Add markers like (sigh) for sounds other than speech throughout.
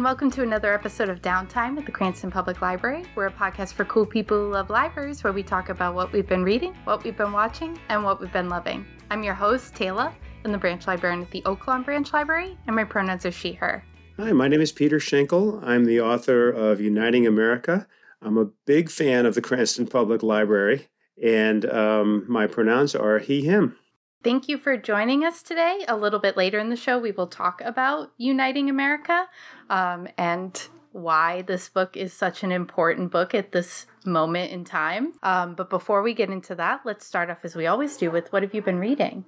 and welcome to another episode of Downtime at the Cranston Public Library. We're a podcast for cool people who love libraries where we talk about what we've been reading, what we've been watching, and what we've been loving. I'm your host, Tayla, and the branch librarian at the Oaklawn Branch Library, and my pronouns are she, her. Hi, my name is Peter Shinkle. I'm the author of Uniting America. I'm a big fan of the Cranston Public Library, and um, my pronouns are he, him. Thank you for joining us today. A little bit later in the show, we will talk about Uniting America um, and why this book is such an important book at this moment in time. Um, but before we get into that, let's start off as we always do with what have you been reading?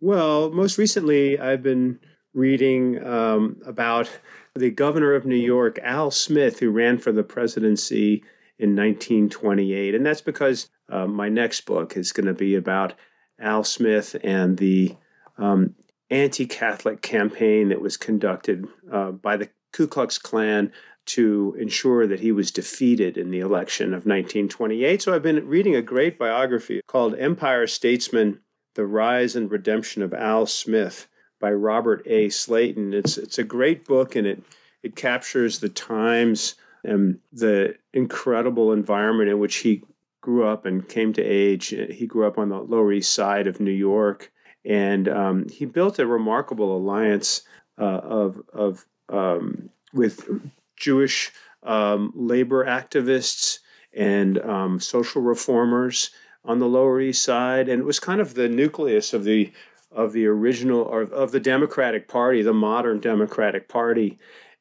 Well, most recently, I've been reading um, about the governor of New York, Al Smith, who ran for the presidency in 1928. And that's because uh, my next book is going to be about Al Smith and the um, anti Catholic campaign that was conducted uh, by the Ku Klux Klan to ensure that he was defeated in the election of 1928. So I've been reading a great biography called Empire Statesman The Rise and Redemption of Al Smith by Robert A. Slayton. It's, it's a great book and it, it captures the times and the incredible environment in which he grew up and came to age. He grew up on the Lower East Side of New York, and um, he built a remarkable alliance uh, of of um, with Jewish um, labor activists and um, social reformers on the Lower East Side, and it was kind of the nucleus of the of the original or of the Democratic Party, the modern Democratic Party,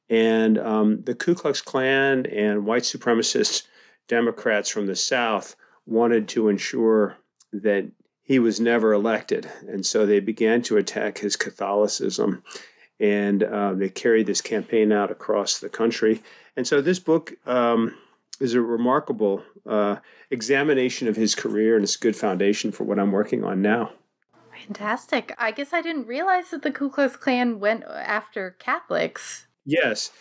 and um, the Ku Klux Klan and white supremacists Democrats from the South wanted to ensure that he was never elected. And so they began to attack his Catholicism. And uh, they carried this campaign out across the country. And so this book um, is a remarkable uh, examination of his career, and it's a good foundation for what I'm working on now. Fantastic. I guess I didn't realize that the Ku Klux Klan went after Catholics. Yes.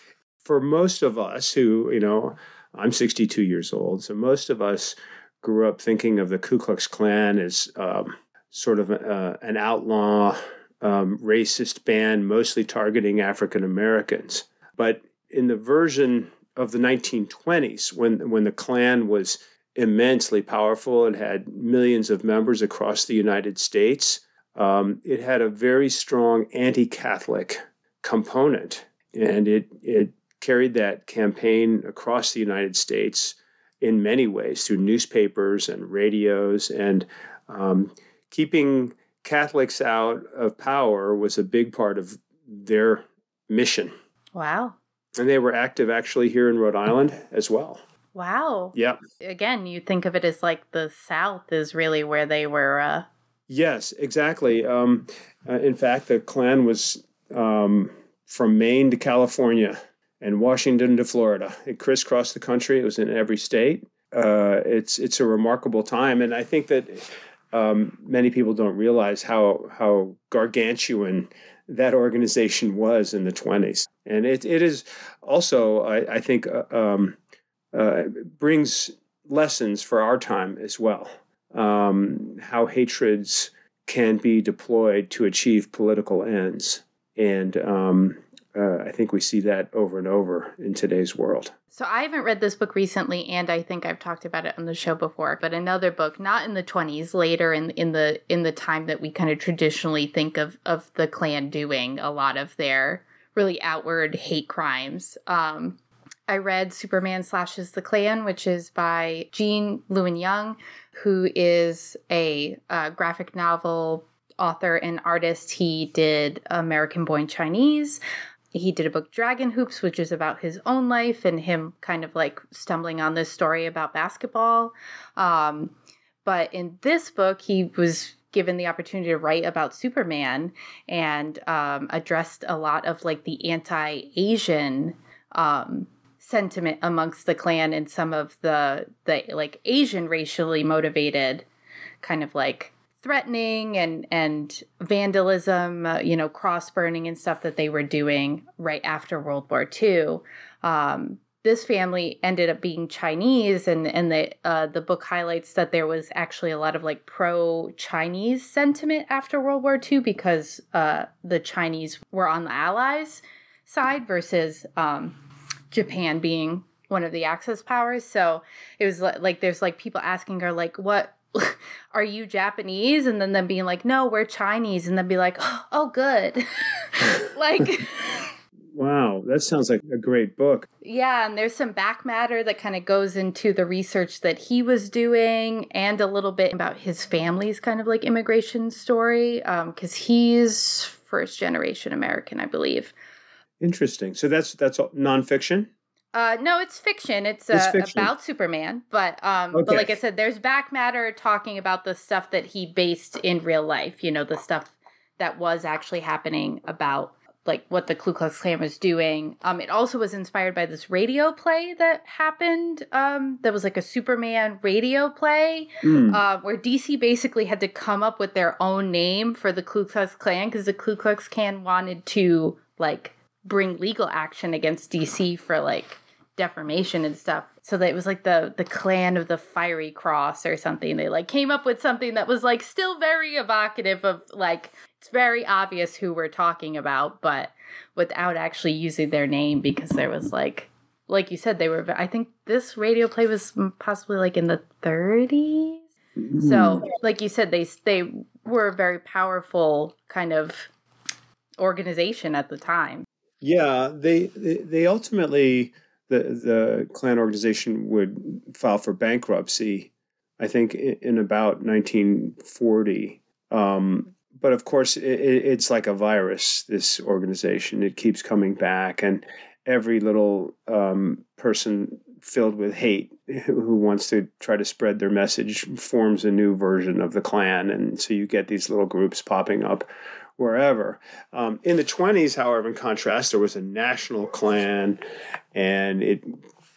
For most of us who, you know, I'm 62 years old, so most of us grew up thinking of the Ku Klux Klan as um, sort of uh, an outlaw, um, racist band, mostly targeting African Americans. But in the version of the 1920s, when when the Klan was immensely powerful and had millions of members across the United States, um, it had a very strong anti-Catholic component, and it it carried that campaign across the United States in many ways through newspapers and radios. And um, keeping Catholics out of power was a big part of their mission. Wow. And they were active actually here in Rhode Island as well. Wow. Yeah. Again, you think of it as like the South is really where they were. Uh... Yes, exactly. Um, uh, in fact, the Klan was um, from Maine to California and Washington to Florida. It crisscrossed the country. It was in every state. Uh, it's it's a remarkable time, and I think that um, many people don't realize how how gargantuan that organization was in the 20s. And it, it is also, I, I think, uh, um, uh, brings lessons for our time as well. Um, how hatreds can be deployed to achieve political ends. And um, uh, I think we see that over and over in today's world. So I haven't read this book recently, and I think I've talked about it on the show before. But another book, not in the twenties, later in in the in the time that we kind of traditionally think of of the Klan doing a lot of their really outward hate crimes. Um, I read Superman Smashes the Klan, which is by Gene Luen Yang, who is a uh, graphic novel author and artist. He did American Born Chinese, he did a book dragon hoops which is about his own life and him kind of like stumbling on this story about basketball. Um, but in this book he was given the opportunity to write about superman and um, addressed a lot of like the anti-asian um, sentiment amongst the Klan and some of the the like asian racially motivated kind of like threatening and and vandalism, uh, you know, cross burning and stuff that they were doing right after World War II. Um, this family ended up being Chinese, and and the uh, the book highlights that there was actually a lot of like pro Chinese sentiment after World War II because uh, the Chinese were on the Allies side versus um, Japan being one of the Axis powers. So it was like, like there's like people asking her like, "What (laughs) are you Japanese?" And then them being like, "No, we're Chinese," and then be like, (gasps) "Oh, good," (laughs) like. (laughs) Wow, that sounds like a great book. Yeah, and there's some back matter that kind of goes into the research that he was doing and a little bit about his family's kind of like immigration story because um, he's first generation American, I believe. Interesting. So that's that's nonfiction. Uh, no, it's fiction. It's, uh, it's fiction. about Superman, but um, okay. but like I said, there's back matter talking about the stuff that he based in real life. You know, the stuff that was actually happening about like what the Ku Klux Klan was doing. Um, it also was inspired by this radio play that happened. Um, that was like a Superman radio play, mm. uh, where DC basically had to come up with their own name for the Ku Klux Klan because the Ku Klux Klan wanted to like bring legal action against DC for like defamation and stuff. So that it was like the the clan of the fiery cross or something. They like came up with something that was like still very evocative of like it's very obvious who we're talking about, but without actually using their name because there was like like you said they were I think this radio play was possibly like in the 30s. Mm. So, like you said they they were a very powerful kind of organization at the time. Yeah, they they ultimately the the Klan organization would file for bankruptcy. I think in about 1940. Um, but of course, it, it's like a virus. This organization it keeps coming back, and every little um, person filled with hate who wants to try to spread their message forms a new version of the Klan, and so you get these little groups popping up wherever. Um, in the 20s, however, in contrast, there was a national Klan, and it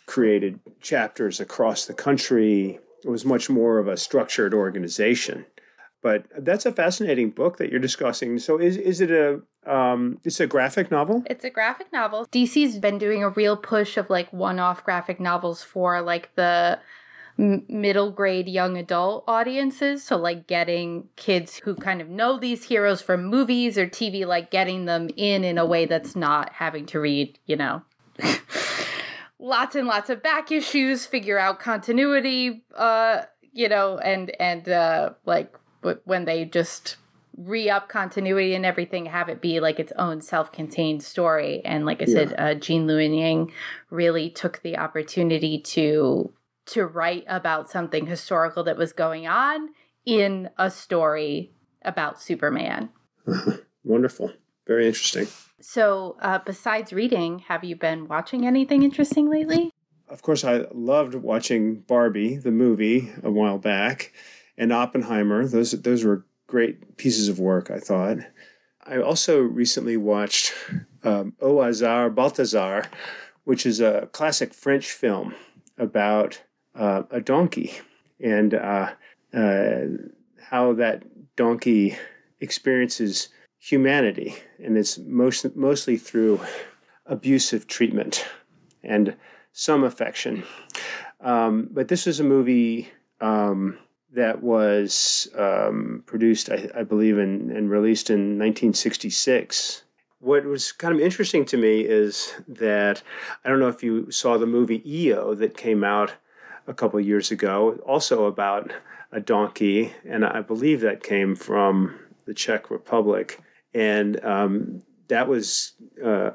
created chapters across the country. It was much more of a structured organization. But that's a fascinating book that you're discussing. So is is it a um, it's a graphic novel? It's a graphic novel. DC's been doing a real push of like one-off graphic novels for like the middle grade young adult audiences so like getting kids who kind of know these heroes from movies or tv like getting them in in a way that's not having to read you know (laughs) lots and lots of back issues figure out continuity uh you know and and uh like when they just re-up continuity and everything have it be like its own self-contained story and like i yeah. said uh, Gene Luen Yang really took the opportunity to to write about something historical that was going on in a story about superman (laughs) wonderful very interesting so uh, besides reading have you been watching anything interesting lately of course i loved watching barbie the movie a while back and Oppenheimer. Those those were great pieces of work, I thought. I also recently watched um, Au hasard Balthazar, which is a classic French film about uh, a donkey and uh, uh, how that donkey experiences humanity, and it's most mostly through abusive treatment and some affection. Um, but this is a movie um, that was um, produced, I, I, believe, in, and released in 1966. What was kind of interesting to me is that I don't know if you saw the movie EO that came out a couple years ago, also about a donkey, and I believe that came from the Czech Republic. And um, that was uh,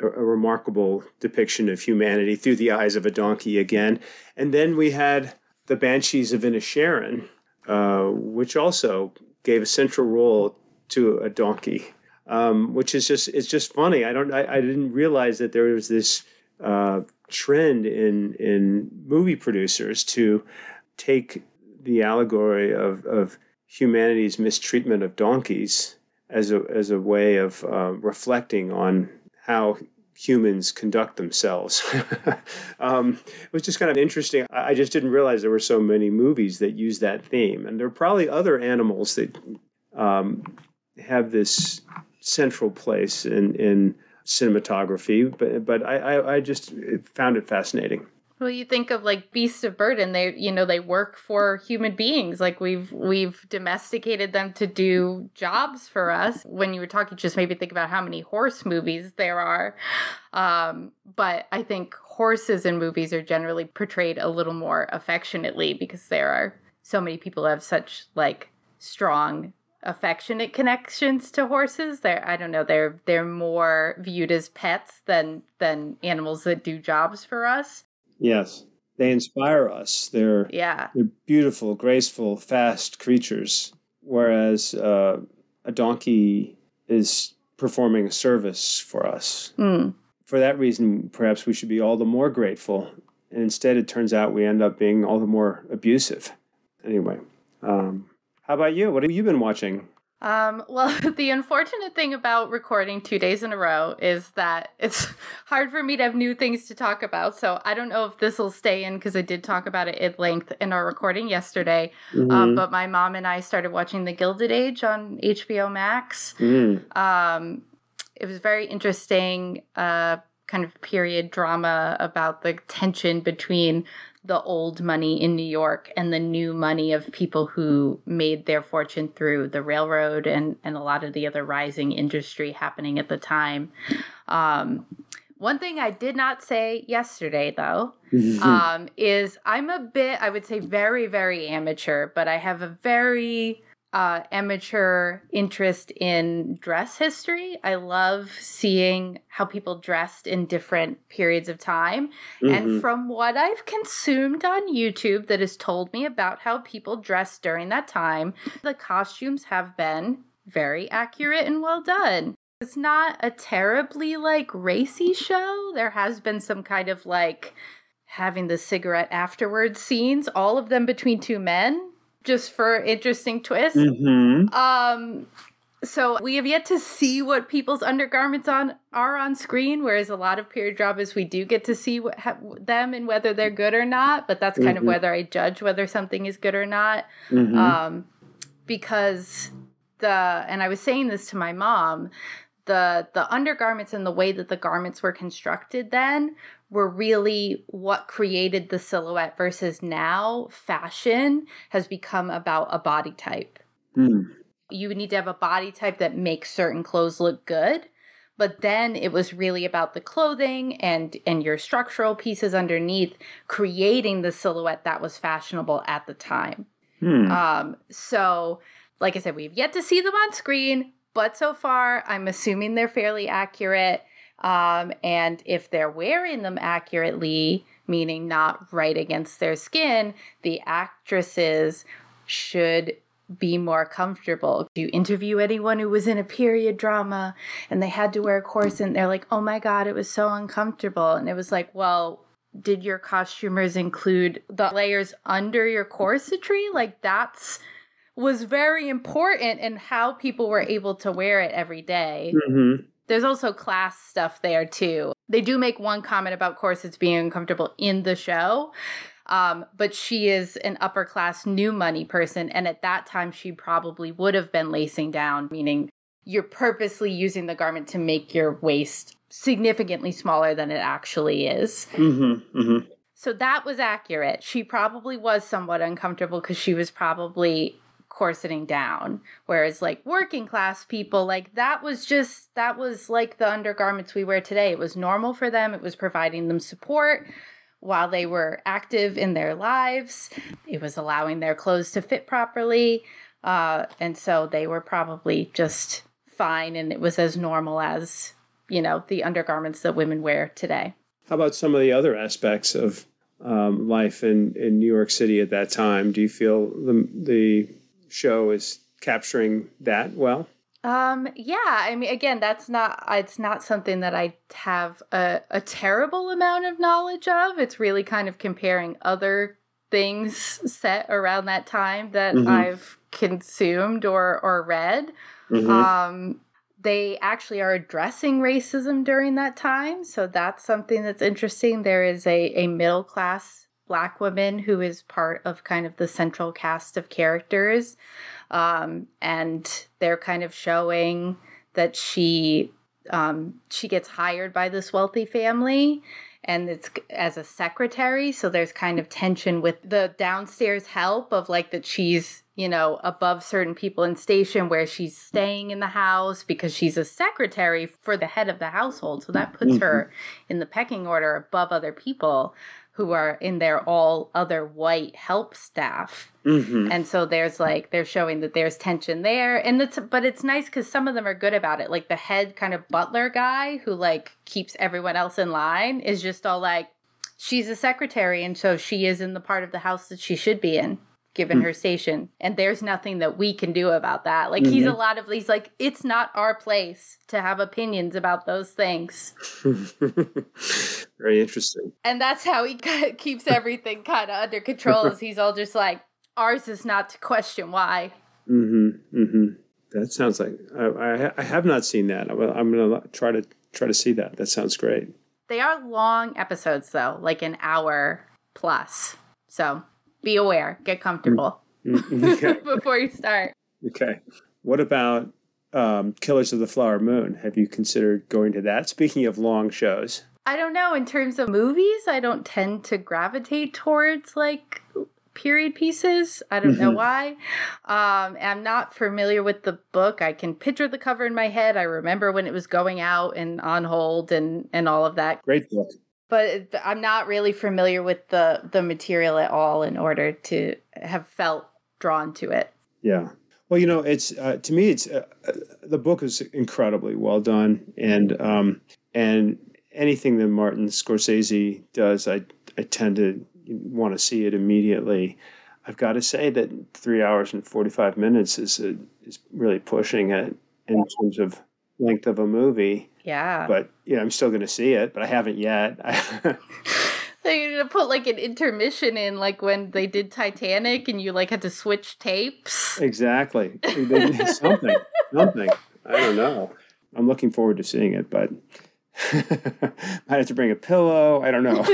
a, a remarkable depiction of humanity through the eyes of a donkey again. And then we had the Banshees of Inisherin, uh, which also gave a central role to a donkey, um, which is just it's just funny. I don't I, I didn't realize that there was this uh, trend in in movie producers to take the allegory of, of humanity's mistreatment of donkeys as a as a way of uh, reflecting on how humans conduct themselves. (laughs) um, it was just kind of interesting. I just didn't realize there were so many movies that use that theme, and there are probably other animals that um, have this central place in in cinematography. But but I I, just found it fascinating. Well, you think of like beasts of burden. They, you know, they work for human beings. Like we've we've domesticated them to do jobs for us. When you were talking, just maybe think about how many horse movies there are. Um, but I think horses in movies are generally portrayed a little more affectionately because there are so many people have such like strong affectionate connections to horses. They're I don't know, they're they're more viewed as pets than than animals that do jobs for us. Yes. They inspire us. They're yeah. They're beautiful, graceful, fast creatures. Whereas uh, a donkey is performing a service for us. Mm. For that reason, perhaps we should be all the more grateful. And instead, it turns out we end up being all the more abusive. Anyway, um, how about you? What have you been watching? Um, well, (laughs) the unfortunate thing about recording two days in a row is that it's (laughs) hard for me to have new things to talk about. So I don't know if this will stay in because I did talk about it at length in our recording yesterday. Mm-hmm. Um, but my mom and I started watching The Gilded Age on HBO Max. Mm. Um, it was very interesting, uh, kind of period drama about the tension between the old money in New York and the new money of people who made their fortune through the railroad and, and a lot of the other rising industry happening at the time. Um, one thing I did not say yesterday, though, um, is I'm a bit, I would say, very, very amateur, but I have a very uh, amateur interest in dress history. I love seeing how people dressed in different periods of time. Mm-hmm. And from what I've consumed on YouTube that has told me about how people dressed during that time, the costumes have been very accurate and well done. It's not a terribly like racy show. There has been some kind of like having the cigarette afterwards scenes, all of them between two men just for interesting twists. Mm-hmm. Um, so we have yet to see what people's undergarments on are on screen, whereas a lot of period dramas we do get to see what, ha- them and whether they're good or not. But that's kind mm-hmm. of whether I judge whether something is good or not, mm-hmm. um, because the and I was saying this to my mom. The, the undergarments and the way that the garments were constructed then were really what created the silhouette versus now fashion has become about a body type. Mm. You need to have a body type that makes certain clothes look good. But then it was really about the clothing and and your structural pieces underneath creating the silhouette that was fashionable at the time. Mm. Um, so like I said, we've yet to see them on screen, but so far I'm assuming they're fairly accurate. Um, and if they're wearing them accurately, meaning not right against their skin, the actresses should be more comfortable. You interview anyone who was in a period drama and they had to wear a corset and they're like, oh my God, it was so uncomfortable. And it was like, well, did your costumers include the layers under your corsetry? Like that's was very important in how people were able to wear it every day. Mm-hmm. There's also class stuff there too. They do make one comment about corsets being uncomfortable in the show. Um, but she is an upper class new money person. And at that time, she probably would have been lacing down, meaning you're purposely using the garment to make your waist significantly smaller than it actually is. Mm-hmm. Mm-hmm. So that was accurate. She probably was somewhat uncomfortable because she was probably corseting down. Whereas like working class people like that was just that was like the undergarments we wear today. It was normal for them. It was providing them support while they were active in their lives. It was allowing their clothes to fit properly. Uh, and so they were probably just fine and it was as normal as you know the undergarments that women wear today. How about some of the other aspects of um, life in, in New York City at that time? Do you feel the the show is capturing that well? Um, yeah, I mean, again, that's not, it's not something that I have a, a terrible amount of knowledge of. It's really kind of comparing other things (laughs) set around that time that Mhm. I've consumed or, or read. Mhm. Um, they actually are addressing racism during that time. So that's something that's interesting. There is a, a middle class black woman who is part of kind of the central cast of characters. Um, and they're kind of showing that she um, she gets hired by this wealthy family and it's as a secretary so there's kind of tension with the downstairs help of like that she's you know above certain people in station where she's staying in the house because she's a secretary for the head of the household so that puts mm-hmm. her in the pecking order above other people who are in their all other white help staff. Mm-hmm. And so there's like they're showing that there's tension there and it's but it's nice cuz some of them are good about it. Like the head kind of butler guy who like keeps everyone else in line is just all like she's a secretary and so she is in the part of the house that she should be in given mm. her station and there's nothing that we can do about that. Like mm-hmm. he's a mm-hmm. lot of he's like it's not our place to have opinions about those things. (laughs) Very interesting. And that's how he keeps everything kind of under control is he's all just like ours is not to question why. Mm-hmm mm-hmm. That sounds like i, I, I have not seen that. I'm, I'm gonna try to try to see that. That sounds great. They are long episodes though like an hour plus. So be aware, get comfortable mm-hmm. okay. (laughs) before you start. Okay. What about um, Killers of the Flower Moon? Have you considered going to that? Speaking of long shows, I don't know. In terms of movies, I don't tend to gravitate towards like period pieces. I don't mm-hmm. know why. Um, I'm not familiar with the book. I can picture the cover in my head. I remember when it was going out and on hold and and all of that. Great book but I'm not really familiar with the the material at all in order to have felt drawn to it. Yeah. Well, you know, it's uh, to me, it's uh, uh, the book is incredibly well done, and um, and anything that Martin Scorsese does, I I tend to want to see it immediately. I've got to say that three hours and forty five minutes is a, is really pushing it in terms of length of a movie. Yeah. But yeah, I'm still going to see it, but I haven't yet. (laughs) They're gonna put like an intermission in, like when they did Titanic, and you like had to switch tapes. Exactly. (laughs) something, something. I don't know. I'm looking forward to seeing it, but (laughs) might have to bring a pillow. I don't know.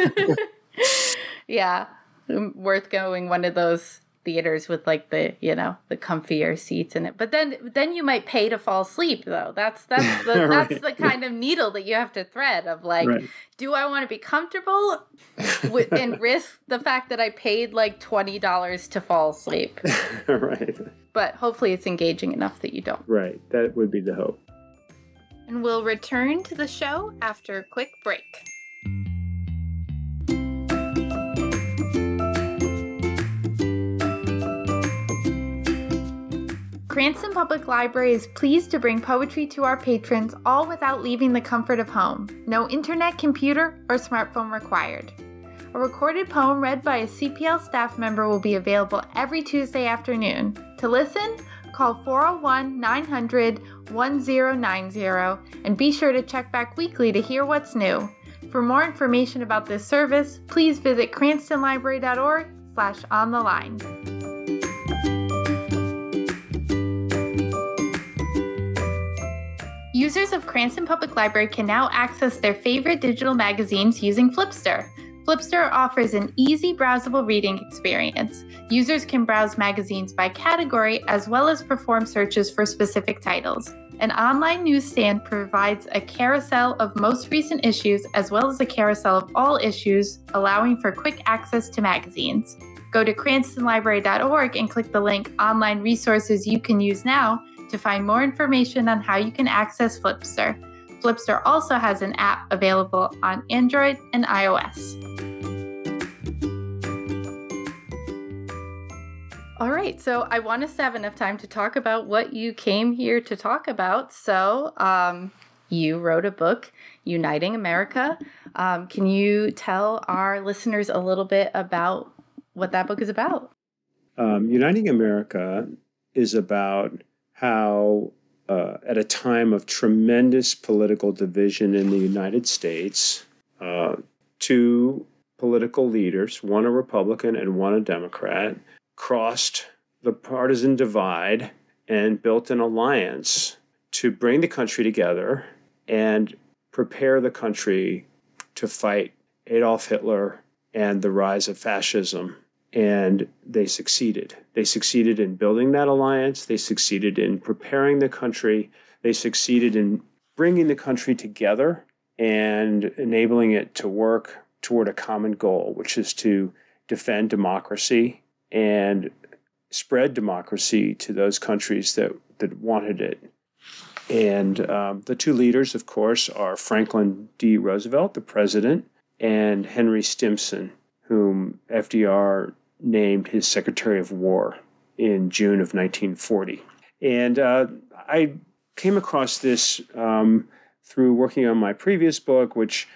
yeah, mm, worth going one of those theaters with like the you know the comfier seats in it. But then then you might pay to fall asleep though. That's that's (laughs) the right. that's the kind of needle that you have to thread of like right. do i want to be comfortable with, (laughs) and risk the fact that i paid like $20 to fall asleep? (laughs) Right. But hopefully it's engaging enough that you don't. Right. That would be the hope. And we'll return to the show after a quick break Cranston Public Library is pleased to bring poetry to our patrons all without leaving the comfort of home. No internet, computer, or smartphone required. A recorded poem read by a CPL staff member will be available every Tuesday afternoon. To listen, call 401 900 1090 and be sure to check back weekly to hear what's new. For more information about this service, please visit cranstonlibrary.org slash on the line. Users of Cranston Public Library can now access their favorite digital magazines using Flipster. Flipster offers an easy browsable reading experience. Users can browse magazines by category as well as perform searches for specific titles. An online newsstand provides a carousel of most recent issues as well as a carousel of all issues, allowing for quick access to magazines. Go to cranstonlibrary.org and click the link Online Resources You Can Use Now to find more information on how you can access Flipster. Flipster also has an app available on Android and iOS. All right, so I want us to have enough time to talk about what you came here to talk about. So, um, you wrote a book, Uniting America. Um, can you tell our listeners a little bit about what that book is about? Um, Uniting America is about how, uh, at a time of tremendous political division in the United States, uh, two political leaders, one a Republican and one a Democrat, crossed the partisan divide and built an alliance to bring the country together and prepare the country to fight Adolf Hitler and the rise of fascism and they succeeded. They succeeded in building that alliance. They succeeded in preparing the country. They succeeded in bringing the country together and enabling it to work toward a common goal, which is to defend democracy and spread democracy to those countries that, that wanted it. And um, the two leaders, of course, are Franklin D. Roosevelt, the president, and Henry Stimson, whom FDR named his Secretary of War in June of 1940. And uh, I came across this um, through working on my previous book, which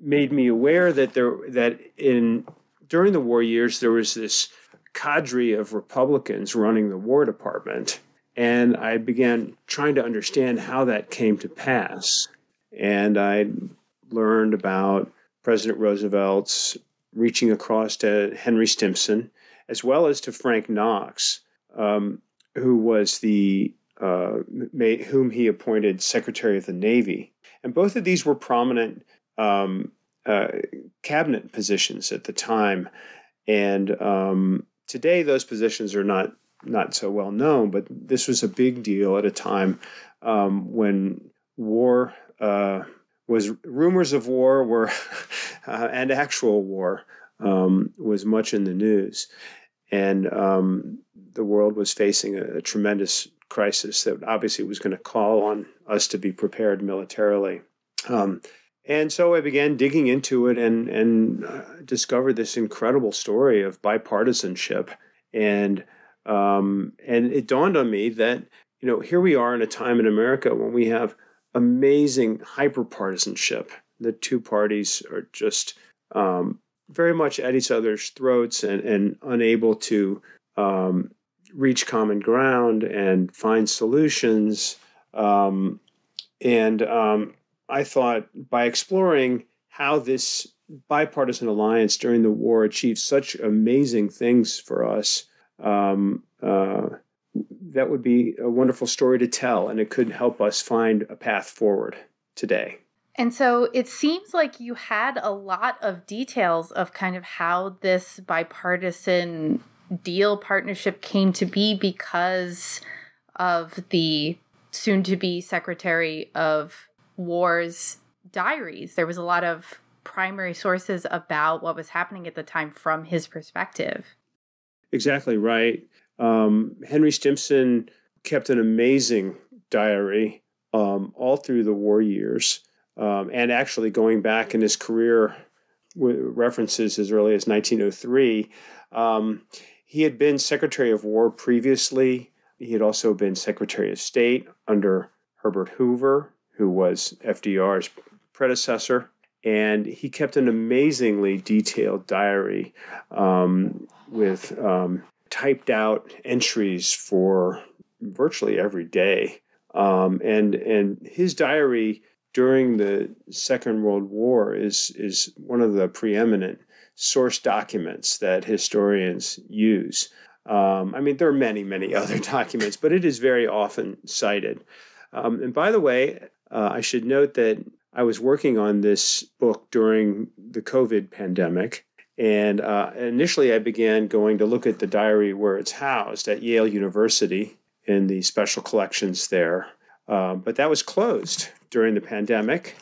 made me aware that there that in during the war years there was this cadre of Republicans running the War Department, and I began trying to understand how that came to pass. And I learned about President Roosevelt's reaching across to Henry Stimson, as well as to Frank Knox, um, who was the uh, whom he appointed Secretary of the Navy. And both of these were prominent um, uh, cabinet positions at the time. And um, today, those positions are not not so well known, but this was a big deal at a time um, when war uh, was rumors of war were (laughs) uh, and actual war um, was much in the news, and um, the world was facing a, a tremendous crisis that obviously was going to call on us to be prepared militarily. Um, and so I began digging into it and and uh, discovered this incredible story of bipartisanship, and um, and it dawned on me that you know here we are in a time in America when we have amazing hyperpartisanship. The two parties are just um, very much at each other's throats and, and unable to um, reach common ground and find solutions. Um, and um, I thought by exploring how this bipartisan alliance during the war achieved such amazing things for us, um, uh, that would be a wonderful story to tell, and it could help us find a path forward today. And so it seems like you had a lot of details of kind of how this bipartisan deal partnership came to be because of the soon to be Secretary of War's diaries. There was a lot of primary sources about what was happening at the time from his perspective. Exactly right. Um, Henry Stimson kept an amazing diary um, all through the war years. Um, and actually, going back in his career, references as early as 1903. Um, he had been Secretary of War previously. He had also been Secretary of State under Herbert Hoover, who was FDR's predecessor. And he kept an amazingly detailed diary um, with um, typed out entries for virtually every day. Um, and and his diary during the Second World War is is one of the preeminent source documents that historians use. Um, I mean, there are many, many (laughs) other documents, but it is very often cited. Um, and by the way, uh, I should note that I was working on this book during the COVID pandemic. And uh, initially, I began going to look at the diary where it's housed at Yale University in the special collections there. Um, but that was closed during the pandemic.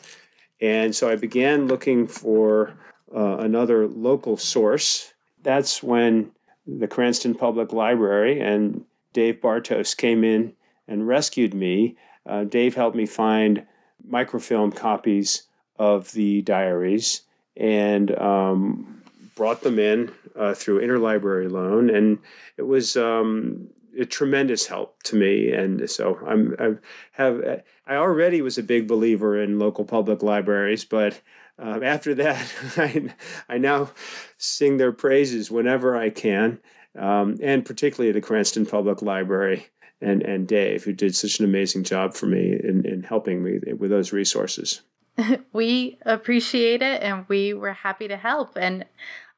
And so I began looking for uh, another local source. That's when the Cranston Public Library and Dave Bartos came in and rescued me. Uh, Dave helped me find microfilm copies of the diaries and um, brought them in uh, through interlibrary loan, and it was um, a tremendous help to me. And so I'm I have I already was a big believer in local public libraries, but um, after that, (laughs) I, I now sing their praises whenever I can, um, and particularly the Cranston Public Library and, and Dave, who did such an amazing job for me in, in helping me with those resources. (laughs) we appreciate it and we were happy to help. And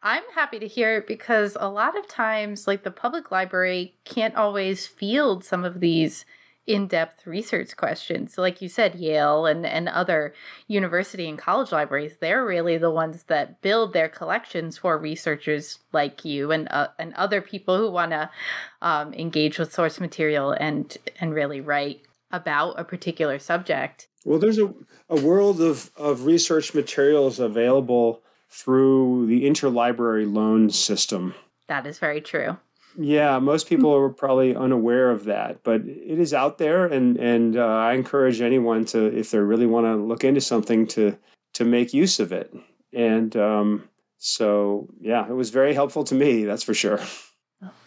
I'm happy to hear it because a lot of times, like the public library can't always field some of these in-depth research questions. So like you said, Yale and, and other university and college libraries, they're really the ones that build their collections for researchers like you and uh, and other people who want to um, engage with source material and and really write about a particular subject. Well, there's a, a world of, of research materials available through the interlibrary loan system. That is very true. Yeah, most people are probably unaware of that, but it is out there, and and uh, I encourage anyone to, if they really want to look into something, to to make use of it. And um, so, yeah, it was very helpful to me. That's for sure.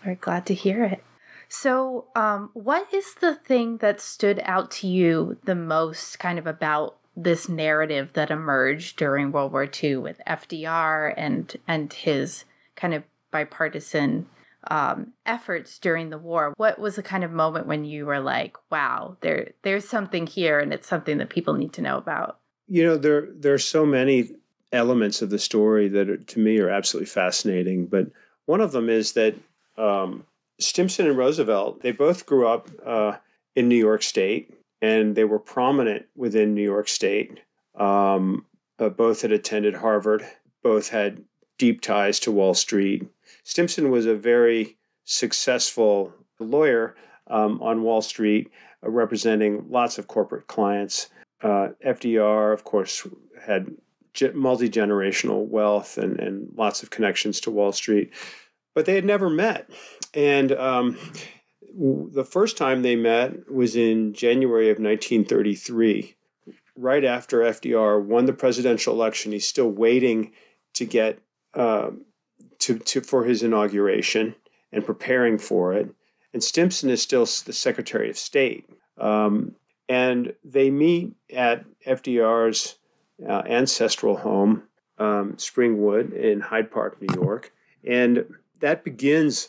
We're glad to hear it. So, um, what is the thing that stood out to you the most, kind of about this narrative that emerged during World War II with FDR and and his kind of bipartisan um, efforts during the war. What was the kind of moment when you were like, "Wow, there there's something here, and it's something that people need to know about"? You know, there there are so many elements of the story that are, to me are absolutely fascinating. But one of them is that um, Stimson and Roosevelt they both grew up uh, in New York State, and they were prominent within New York State. Um, uh, both had attended Harvard. Both had deep ties to Wall Street Stimson was a very successful lawyer um, on Wall Street, uh, representing lots of corporate clients. Uh, FDR, of course, had multi generational wealth and, and lots of connections to Wall Street, but they had never met. And um, the first time they met was in January of 1933, right after FDR won the presidential election. He's still waiting to get uh, to, to for his inauguration and preparing for it. And Stimson is still the Secretary of State. Um, and they meet at FDR's uh, ancestral home, um, Springwood in Hyde Park, New York. And that begins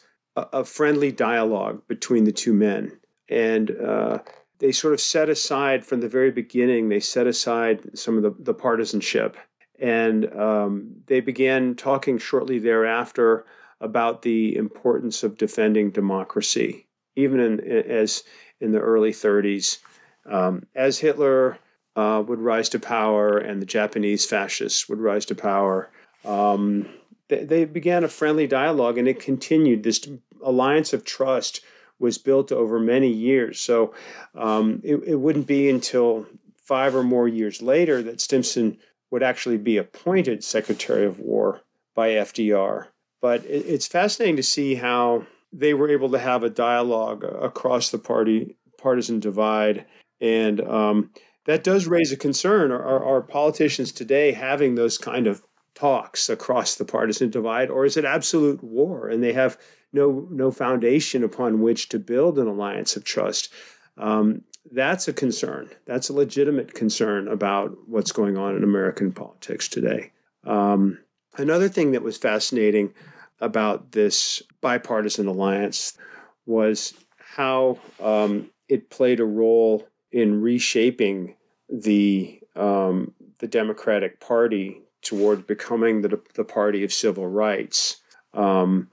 a, friendly dialogue between the two men. And uh, they sort of set aside from the very beginning, they set aside some of the, the partisanship and um, they began talking shortly thereafter about the importance of defending democracy, even in, as in the early 30s. Um, as Hitler uh, would rise to power and the Japanese fascists would rise to power, um, they, they, began a friendly dialogue and it continued. This alliance of trust was built over many years. So um, it, it wouldn't be until five or more years later that Stimson would actually be appointed Secretary of War by FDR. But it's fascinating to see how they were able to have a dialogue across the party partisan divide, and um, that does raise a concern. Are, are politicians today having those kind of talks across the partisan divide, or is it absolute war and they have no no foundation upon which to build an alliance of trust? Um, that's a concern. That's a legitimate concern about what's going on in American politics today. Um, another thing that was fascinating about this bipartisan alliance was how um, it played a role in reshaping the um, the Democratic Party toward becoming the, the party of civil rights. Um,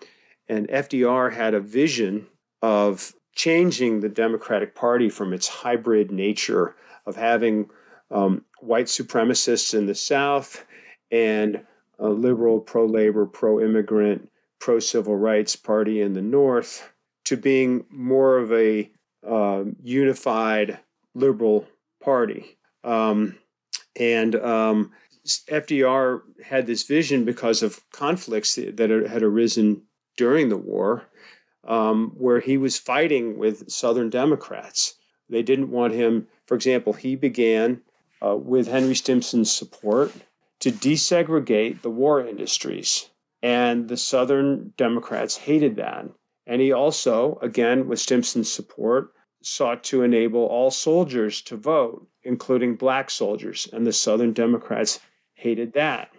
and FDR had a vision of changing the Democratic Party from its hybrid nature of having um, white supremacists in the South and a liberal, pro labor, pro immigrant, pro civil rights party in the North to being more of a uh, unified liberal party. Um, and um, FDR had this vision because of conflicts that had arisen during the war um, where he was fighting with Southern Democrats. They didn't want him, for example, he began uh, with Henry Stimson's support to desegregate the war industries. And the Southern Democrats hated that. And he also, again, with Stimson's support, sought to enable all soldiers to vote, including black soldiers. And the Southern Democrats hated that.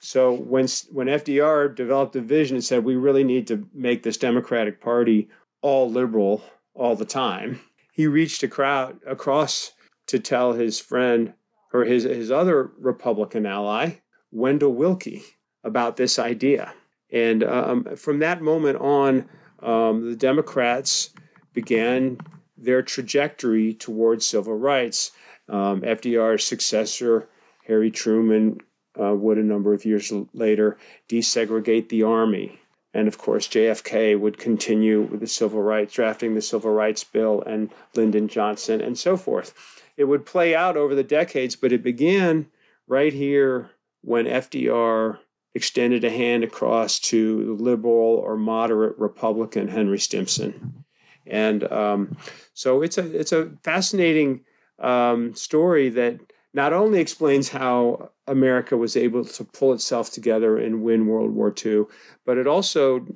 So when when FDR developed a vision and said we really need to make this Democratic Party all liberal all the time, he reached a crowd across to tell his friend or his his other Republican ally, Wendell Willkie about this idea. And um, from that moment on, um, the Democrats began their trajectory towards civil rights. Um, FDR's successor, Harry Truman, uh, would a number of years later desegregate the army And of course, JFK would continue with the civil rights, drafting the civil rights bill, and Lyndon Johnson, and so forth. It would play out over the decades, but it began right here when FDR extended a hand across to the liberal or moderate Republican Henry Stimson. And um, so it's a it's a fascinating um, story that not only explains how America was able to pull itself together and win World War II, but it also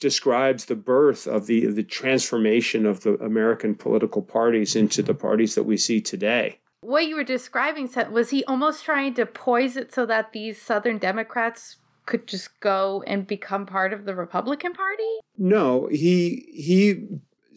describes the birth of the the transformation of the American political parties into the parties that we see today. What you were describing was he almost trying to poise it so that these Southern Democrats could just go and become part of the Republican Party? No, he he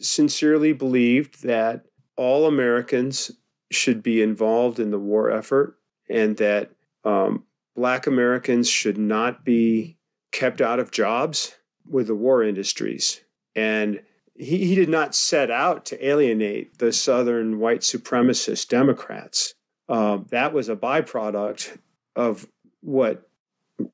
sincerely believed that all Americans should be involved in the war effort and that um, Black Americans should not be kept out of jobs with the war industries. And he, he did not set out to alienate the Southern white supremacist Democrats. Uh, that was a byproduct of what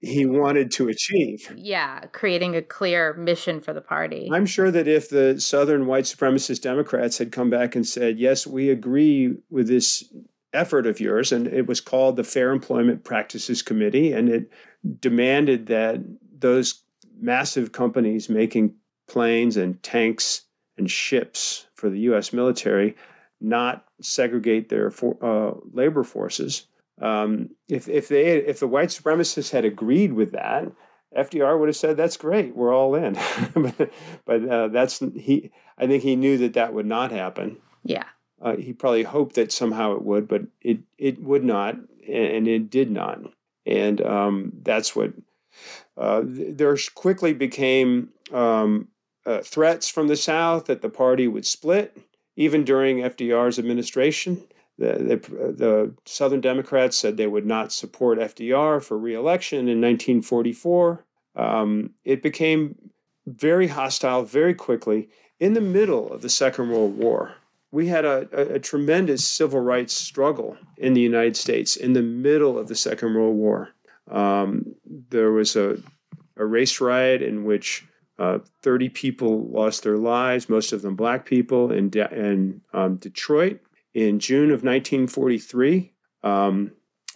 he wanted to achieve. Yeah, creating a clear mission for the party. I'm sure that if the Southern white supremacist Democrats had come back and said, yes, we agree with this effort of yours, and it was called the Fair Employment Practices Committee, and it demanded that those massive companies making planes and tanks and ships for the U.S. military not segregate their for, uh, labor forces um, if if they if the white supremacists had agreed with that, FDR would have said, "That's great, we're all in." (laughs) but but uh, that's he. I think he knew that that would not happen. Yeah. Uh, he probably hoped that somehow it would, but it it would not, and it did not. And um, that's what uh, there quickly became um, uh, threats from the South that the party would split, even during FDR's administration. The, the, the, Southern Democrats said they would not support FDR for reelection in 1944. Um, it became very hostile very quickly in the middle of the Second World War. We had a, a, a tremendous civil rights struggle in the United States in the middle of the Second World War. Um, there was a, a race riot in which uh, 30 people lost their lives, most of them black people, in, De- in um, Detroit in June of 1943. Um,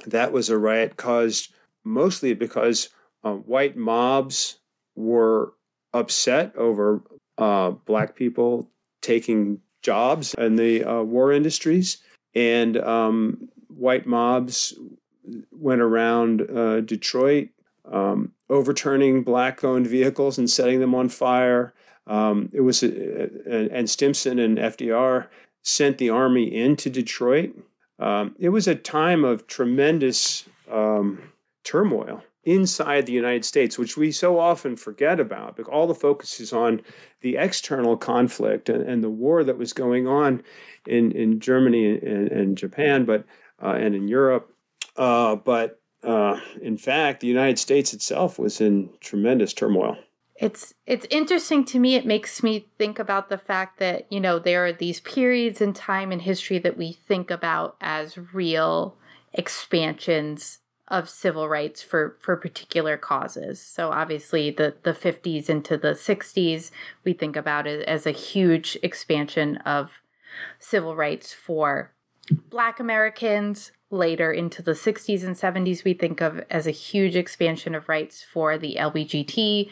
that was a riot caused mostly because uh, white mobs were upset over uh, black people taking jobs in the uh, war industries. And um, white mobs went around uh, Detroit um, overturning black owned vehicles and setting them on fire. Um, it was, uh, and Stimson and FDR sent the army into Detroit. Um, it was a time of tremendous um, turmoil inside the United States, which we so often forget about. Because all the focus is on the external conflict and, and the war that was going on in, in Germany and, and Japan, but uh, and in Europe. Uh, but uh, in fact, the United States itself was in tremendous turmoil. It's it's interesting to me. It makes me think about the fact that, you know, there are these periods in time in history that we think about as real expansions of civil rights for for particular causes. So obviously the the 50s into the 60s we think about it as a huge expansion of civil rights for black Americans. Later into the 60s and 70s we think of as a huge expansion of rights for the LBGT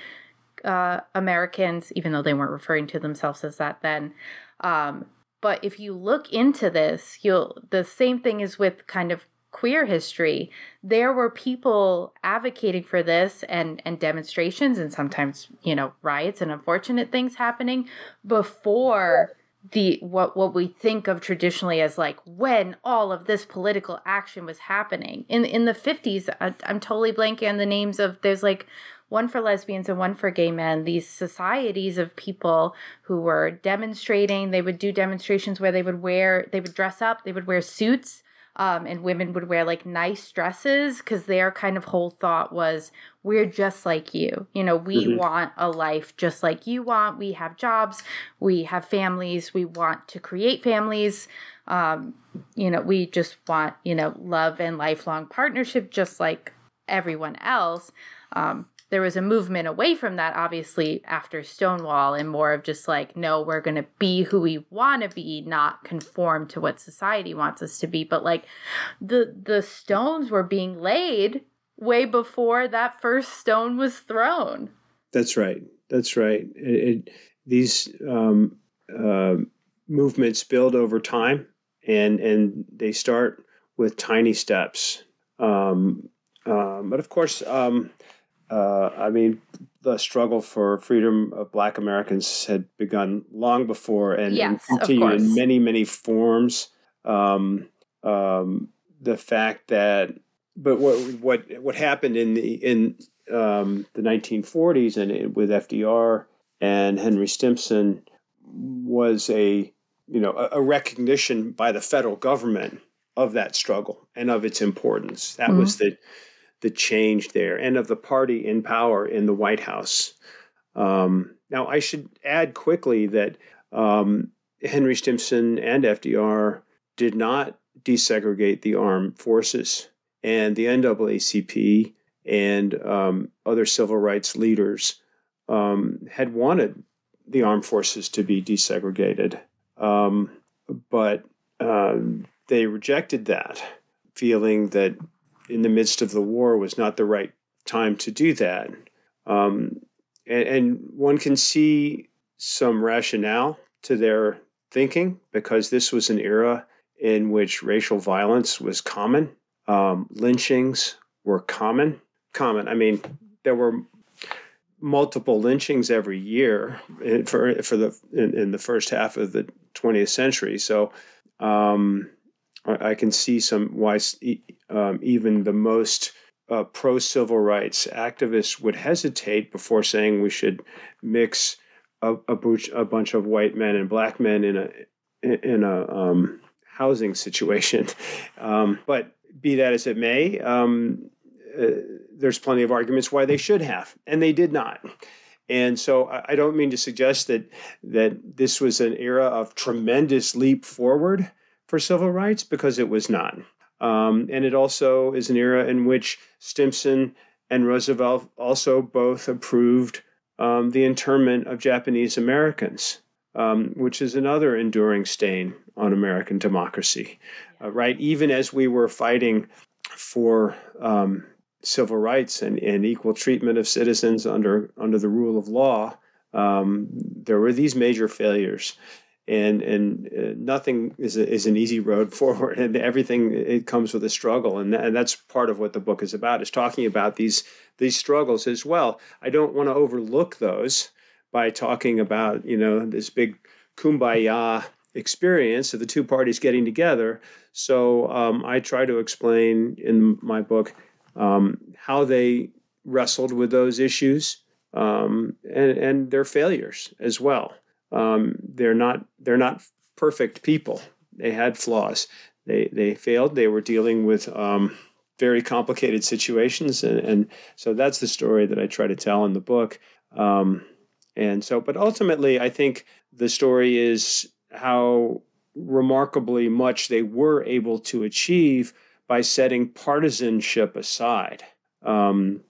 uh, Americans, even though they weren't referring to themselves as that then. Um, but if you look into this, you'll the same thing is with kind of queer history. There were people advocating for this and and demonstrations and sometimes you know riots and unfortunate things happening before the what what we think of traditionally as like when all of this political action was happening in in the 50s I, i'm totally blanking on the names of there's like one for lesbians and one for gay men, these societies of people who were demonstrating. They would do demonstrations where they would wear, they would dress up, they would wear suits. Um, and women would wear like nice dresses because their kind of whole thought was we're just like you you know we mm-hmm. want a life just like you want we have jobs we have families we want to create families um, you know we just want you know love and lifelong partnership just like everyone else um, there was a movement away from that, obviously, after Stonewall, and more of just like, no, we're going to be who we want to be, not conform to what society wants us to be. But like the the stones were being laid way before that first stone was thrown. That's right. That's right. It, it, these um, uh, movements build over time, and and they start with tiny steps. Um, um, but of course, um, uh, I mean, the struggle for freedom of Black Americans had begun long before, and, yes, and continued in many many forms. Um, um, the fact that, but what what what happened in the in um, the 1940s and it, with FDR and Henry Stimson was a you know a, a, recognition by the federal government of that struggle and of its importance. That mm-hmm. was the the change there, and of the party in power in the White House. Um, now, I should add quickly that um, Henry Stimson and FDR did not desegregate the armed forces, and the NAACP and um, other civil rights leaders um, had wanted the armed forces to be desegregated. Um, but um, they rejected that, feeling that in the midst of the war was not the right time to do that. Um, and, and, one can see some rationale to their thinking because this was an era in which racial violence was common, um, lynchings were common. Common. I mean, there were multiple lynchings every year for for the in, in the first half of the 20th century. So um, I, I, can see some why um, even the most uh, pro civil rights activists would hesitate before saying we should mix a, a, bunch, a bunch of white men and black men in a in a um, housing situation. (laughs) Um, but be that as it may, um, uh, there's plenty of arguments why they should have, and they did not. And so I don't mean to suggest that that this was an era of tremendous leap forward for civil rights because it was not. Um, and it also is an era in which Stimson and Roosevelt also both approved um, the internment of Japanese Americans, um, which is another enduring stain on American democracy. Uh, right, even as we were fighting for um, civil rights and, and equal treatment of citizens under under the rule of law, um, there were these major failures, and and uh, nothing is a, is an easy road (laughs) forward, and everything it comes with a struggle, and and that's part of what the book is about is talking about these these struggles as well. I don't want to overlook those by talking about you know this big kumbaya experience of the two parties getting together. So um, I try to explain in my book um, how they wrestled with those issues, um, and, and their failures as well. Um, they're not they're not perfect people. They had flaws. They they failed. They were dealing with um, very complicated situations, and, and, so that's the story that I try to tell in the book. Um, and so, but ultimately, I think the story is how remarkably much they were able to achieve by setting partisanship aside. Um,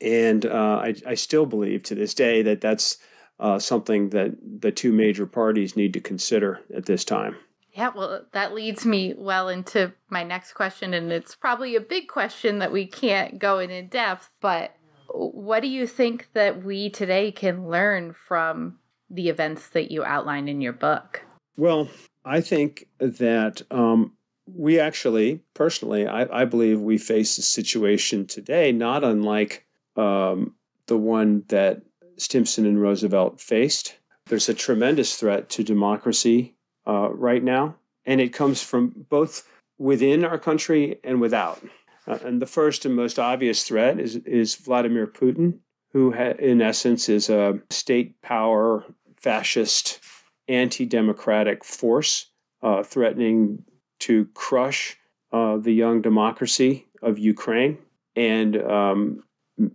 and uh, I, I, still believe to this day that that's uh, something that the two major parties need to consider at this time. Yeah, well, that leads me well into my next question, and it's probably a big question that we can't go in in depth. But what do you think that we today can learn from the events that you outline in your book? Well, I think that um, we actually, personally, I, I, believe we face a situation today not unlike um, the one that Stimson and Roosevelt faced. There's a tremendous threat to democracy uh, right now, and it comes from both within our country and without. Uh, and the first and most obvious threat is, is Vladimir Putin, who, ha- in essence, is a state power, fascist, anti democratic force uh, threatening to crush uh, the young democracy of Ukraine and, um,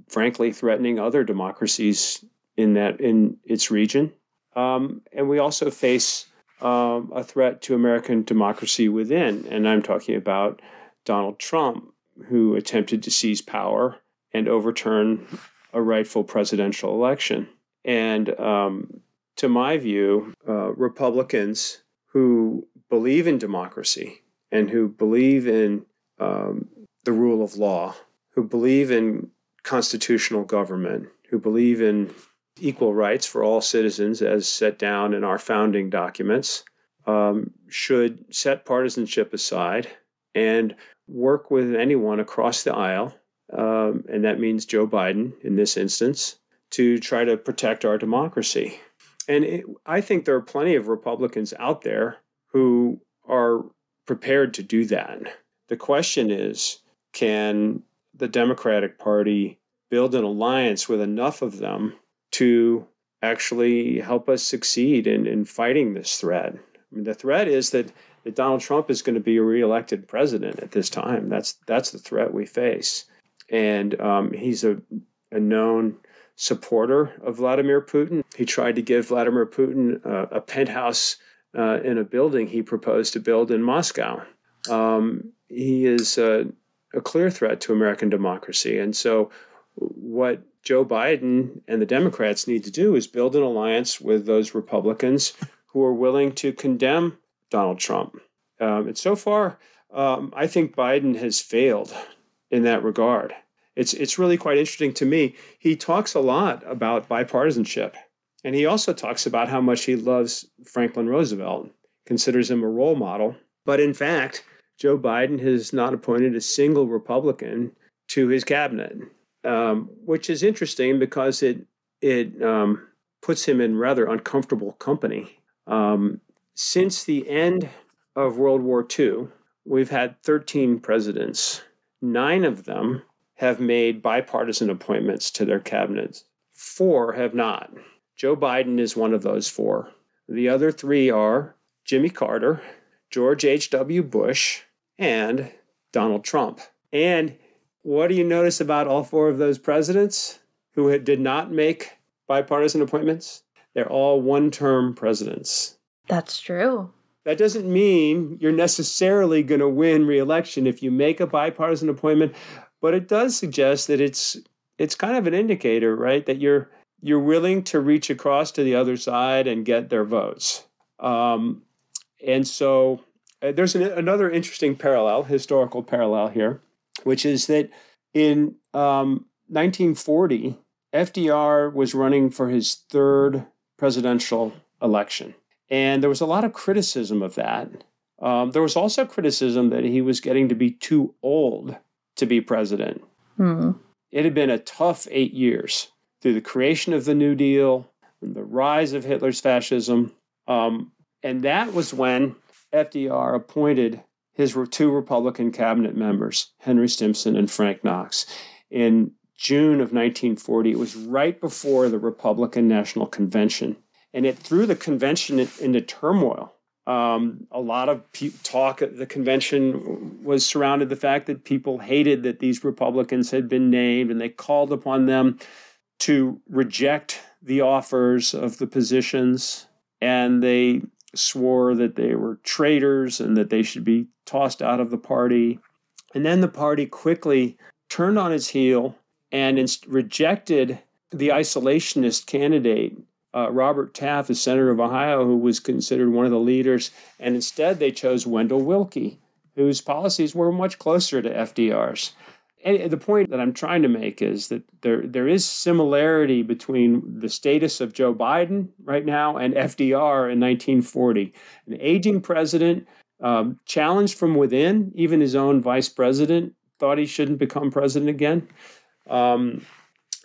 frankly, threatening other democracies in that in its region. Um, and we also face um, a threat to American democracy within, and I'm talking about Donald Trump, who attempted to seize power and overturn a rightful presidential election. And um, to my view, uh, Republicans who believe in democracy and who believe in um, the rule of law, who believe in constitutional government, who believe in equal rights for all citizens as set down in our founding documents, um, should set partisanship aside and work with anyone across the aisle, um, and that means Joe Biden in this instance, to try to protect our democracy. And it, I think there are plenty of Republicans out there who are prepared to do that. The question is can the Democratic Party build an alliance with enough of them to actually help us succeed in, in fighting this threat? I mean, the threat is that, that Donald Trump is going to be a reelected president at this time. That's that's the threat we face, and um, he's a, a known supporter of Vladimir Putin. He tried to give Vladimir Putin uh, a penthouse uh, in a building he proposed to build in Moscow. Um, he is a, a clear threat to American democracy, and so what Joe Biden and the Democrats need to do is build an alliance with those Republicans who are willing to condemn Donald Trump. Um, and so far, um, I think Biden has failed in that regard. It's, it's really quite interesting to me. He talks a lot about bipartisanship, and he also talks about how much he loves Franklin Roosevelt, considers him a role model. But in fact, Joe Biden has not appointed a single Republican to his cabinet, um, which is interesting because it it um, puts him in rather uncomfortable company. Um, since the end of World War II, we've had 13 presidents. Nine of them have made bipartisan appointments to their cabinets, four have not. Joe Biden is one of those four. The other three are Jimmy Carter, George H.W. Bush, and Donald Trump. And what do you notice about all four of those presidents who did not make bipartisan appointments? They're all one term presidents. That's true. That doesn't mean you're necessarily going to win reelection if you make a bipartisan appointment, but it does suggest that it's it's kind of an indicator, right, that you're you're willing to reach across to the other side and get their votes. Um, and so uh, there's an, another interesting parallel, historical parallel here, which is that in um, 1940, FDR was running for his third presidential election. And there was a lot of criticism of that. Um, there was also criticism that he was getting to be too old to be president. Hmm. It had been a tough eight years through the creation of the New Deal, the rise of Hitler's fascism. Um, and that was when FDR appointed his two Republican cabinet members, Henry Stimson and Frank Knox. In June of 1940, it was right before the Republican National Convention and it threw the convention into turmoil. Um, a lot of pe- talk at the convention was surrounded the fact that people hated that these Republicans had been named, and they called upon them to reject the offers of the positions, and they swore that they were traitors and that they should be tossed out of the party. And then the party quickly turned on its heel and inst- rejected the isolationist candidate uh, Robert Taft, a senator of Ohio, who was considered one of the leaders, and instead they chose Wendell Willkie, whose policies were much closer to FDR's. And the point that I'm trying to make is that there there is similarity between the status of Joe Biden right now and FDR in 1940. An aging president, um, challenged from within, even his own vice president thought he shouldn't become president again. Um,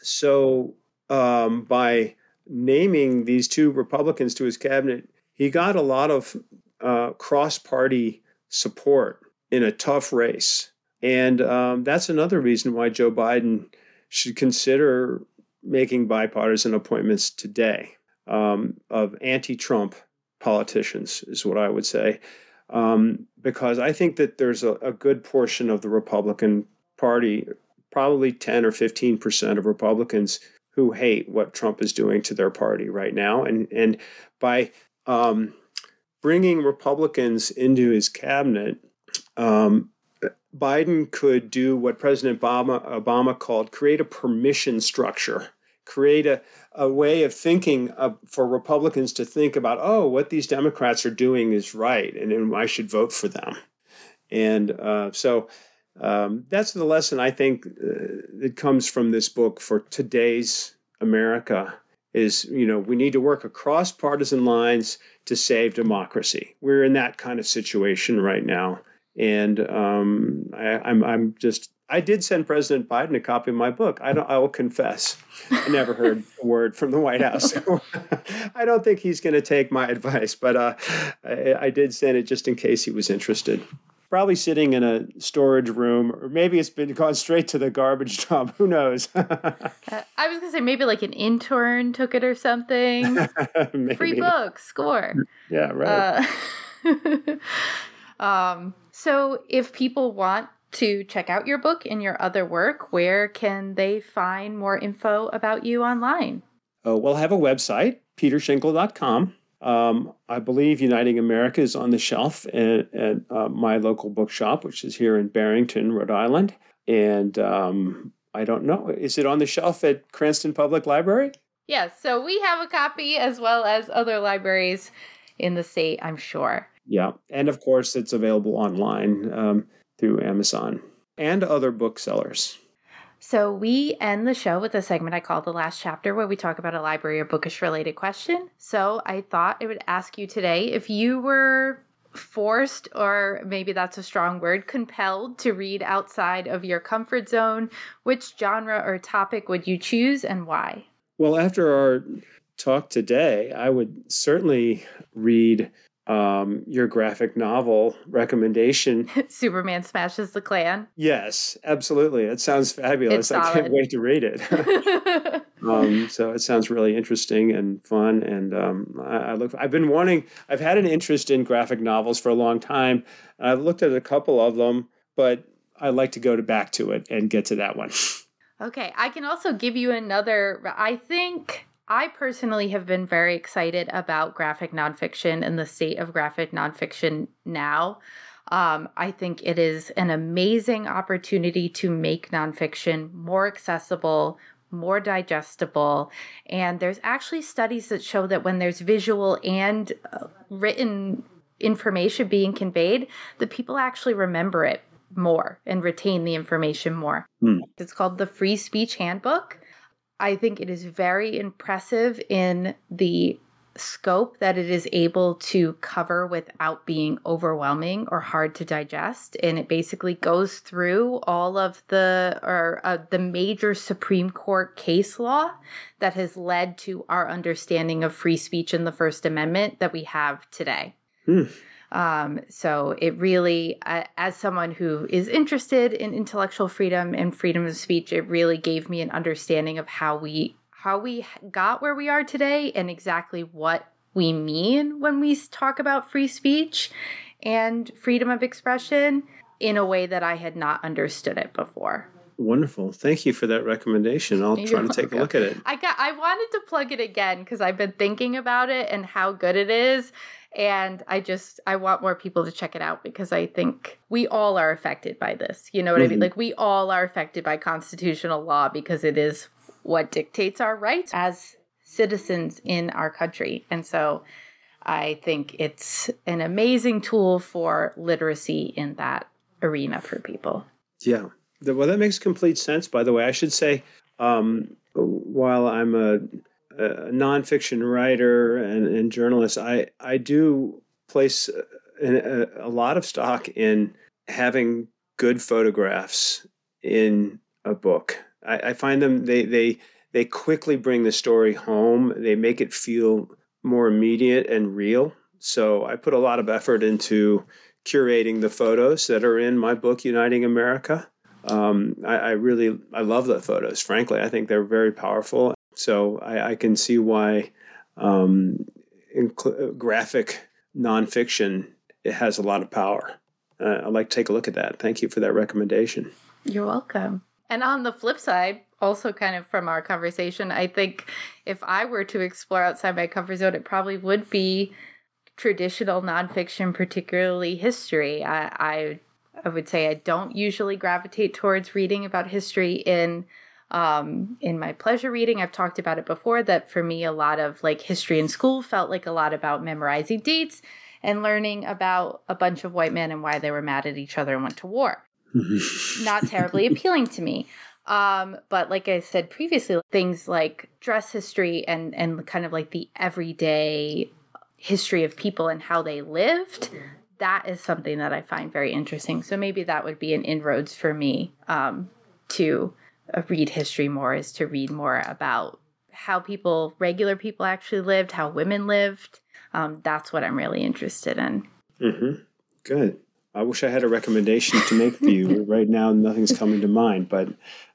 so um, by naming these two Republicans to his cabinet, he got a lot of uh, cross party support in a tough race. And um, that's another reason why Joe Biden should consider making bipartisan appointments today um, of anti Trump politicians, is what I would say. Um, because I think that there's a, a, good portion of the Republican Party, probably 10 or 15 percent of Republicans, who hate what Trump is doing to their party right now, and and by um, bringing Republicans into his cabinet, um, Biden could do what President Obama, Obama called create a permission structure, create a, a way of thinking of, for Republicans to think about, oh, what these Democrats are doing is right, and, I should vote for them. And uh, so um, that's the lesson I think uh, that comes from this book for today's America is you know we need to work across partisan lines to save democracy. We're in that kind of situation right now, and um, I, I'm I'm just I did send President Biden a copy of my book. I don't. I will confess, I never heard a word from the White House. (laughs) (laughs) I don't think he's going to take my advice, but uh, I, I, did send it just in case he was interested probably sitting in a storage room, or maybe it's been gone straight to the garbage (laughs) dump. Who knows? uh, I was gonna say maybe like an intern took it or something. Free book, score. Yeah, right. Uh, um, so if people want to check out your book and your other work, where can they find more info about you online? Oh, we'll have a website, petershinkle.com. Um, I believe Uniting America is on the shelf at, at uh, my local bookshop, which is here in Barrington, Rhode Island. And um, I don't know, is it on the shelf at Cranston Public Library? Yes, so we have a copy as well as other libraries in the state, I'm sure. Yeah, and of course, it's available online um, through Amazon and other booksellers. So we end the show with a segment I call the last chapter where we talk about a library or bookish related question. So I thought I would ask you today if you were forced or maybe that's a strong word compelled to read outside of your comfort zone, which genre or topic would you choose and why? Well, after our talk today, I would certainly read um, your graphic novel recommendation. (laughs) Superman smashes the Klan. Yes, absolutely. It sounds fabulous. I can't wait to read it. (laughs) um, so it sounds really interesting and fun. And um, I, I, look. I've been wanting. I've had an interest in graphic novels for a long time. I've looked at a couple of them, but I'd like to go to back to it and get to that one. (laughs) Okay, I can also give you another. I think I personally have been very excited about graphic nonfiction and the state of graphic nonfiction now. Um, I think it is an amazing opportunity to make nonfiction more accessible, more digestible. And there's actually studies that show that when there's visual and uh, written information being conveyed, that people actually remember it more and retain the information more. Hmm. It's called the Free Speech Handbook. I think it is very impressive in the scope that it is able to cover without being overwhelming or hard to digest and it basically goes through all of the or uh, the major supreme court case law that has led to our understanding of free speech in the first amendment that we have today hmm. Um, so it really, uh, as someone who is interested in intellectual freedom and freedom of speech, it really gave me an understanding of how we how we got where we are today and exactly what we mean when we talk about free speech and freedom of expression in a way that I had not understood it before. Wonderful. Thank you for that recommendation. I'll You're try to welcome. take a look at it. I got I wanted to plug it again because I've been thinking about it and how good it is and i just i want more people to check it out because i think we all are affected by this. You know what mm-hmm. i mean? Mm-hmm. like we all are affected by constitutional law because it is what dictates our rights as citizens in our country. And so i think it's an amazing tool for literacy in that arena for people. Yeah. Well that makes complete sense by the way. I should say um, while i'm a a nonfiction writer and, and journalist, I, I do place a, a, lot of stock in having good photographs in a book. I, I find them they they they quickly bring the story home. They make it feel more immediate and real. So I put a lot of effort into curating the photos that are in my book, Uniting America. Um, I, I, really I love the photos. Frankly, I think they're very powerful, so I, I can see why um, cl- graphic nonfiction it has a lot of power. Uh, I'd like to take a look at that. Thank you for that recommendation. You're welcome. And on the flip side, also kind of from our conversation, I think if I were to explore outside my comfort zone, it probably would be traditional nonfiction, particularly history. I, I I would say I don't usually gravitate towards reading about history in um, in my pleasure reading. I've talked about it before that for me, a lot of like history in school felt like a lot about memorizing dates and learning about a bunch of white men and why they were mad at each other and went to war. (laughs) Not terribly appealing to me. Um, but like I said previously, things like dress history and and kind of like the everyday history of people and how they lived, that is something that I find very interesting. So maybe that would be an inroads for me um, to read history more, is to read more about how people, regular people, actually lived, how women lived. Um, that's what I'm really interested in. Mm-hmm. Good. I wish I had a recommendation to make for you. (laughs) right now, nothing's coming to mind, but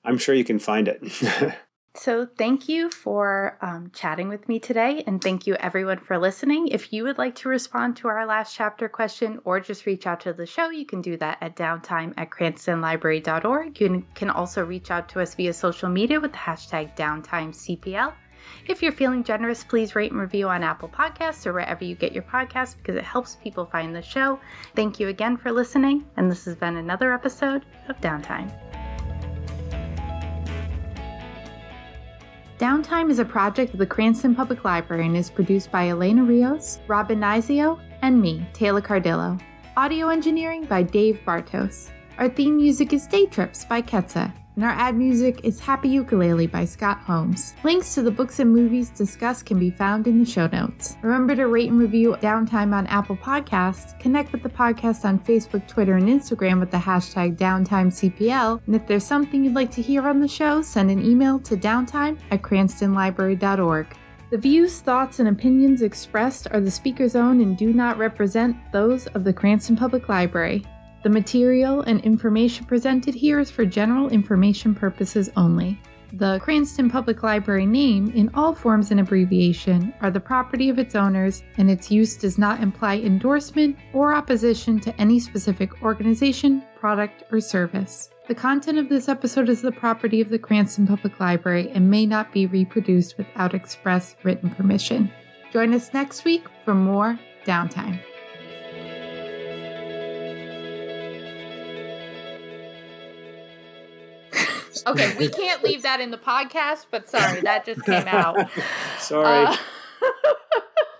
I'm sure you can find it. (laughs) So, thank you for um, chatting with me today, and thank you everyone for listening. If you would like to respond to our last chapter question or just reach out to the show, you can do that at downtime at cranstonlibrary.org. You can also reach out to us via social media with the hashtag downtimecpl. If you're feeling generous, please rate and review on Apple Podcasts or wherever you get your podcasts because it helps people find the show. Thank you again for listening, and this has been another episode of Downtime. Downtime is a project of the Cranston Public Library and is produced by Elena Rios, Robin Nizio, and me, Tayla Cardillo. Audio engineering by Dave Bartos. Our theme music is Day Trips by Ketsa and our ad music is Happy Ukulele by Scott Holmes. Links to the books and movies discussed can be found in the show notes. Remember to rate and review Downtime on Apple Podcasts, connect with the podcast on Facebook, Twitter, and Instagram with the hashtag DowntimeCPL, and if there's something you'd like to hear on the show, send an email to downtime at cranstonlibrary.org. The views, thoughts, and opinions expressed are the speaker's own and do not represent those of the Cranston Public Library. The material and information presented here is for general information purposes only. The Cranston Public Library name, in all forms and abbreviation, are the property of its owners, and its use does not imply endorsement or opposition to any specific organization, product, or service. The content of this episode is the property of the Cranston Public Library and may not be reproduced without express written permission. Join us next week for more downtime. Okay, we (laughs) can't leave that in the podcast, but sorry, that just came out. (laughs) sorry. Uh, (laughs)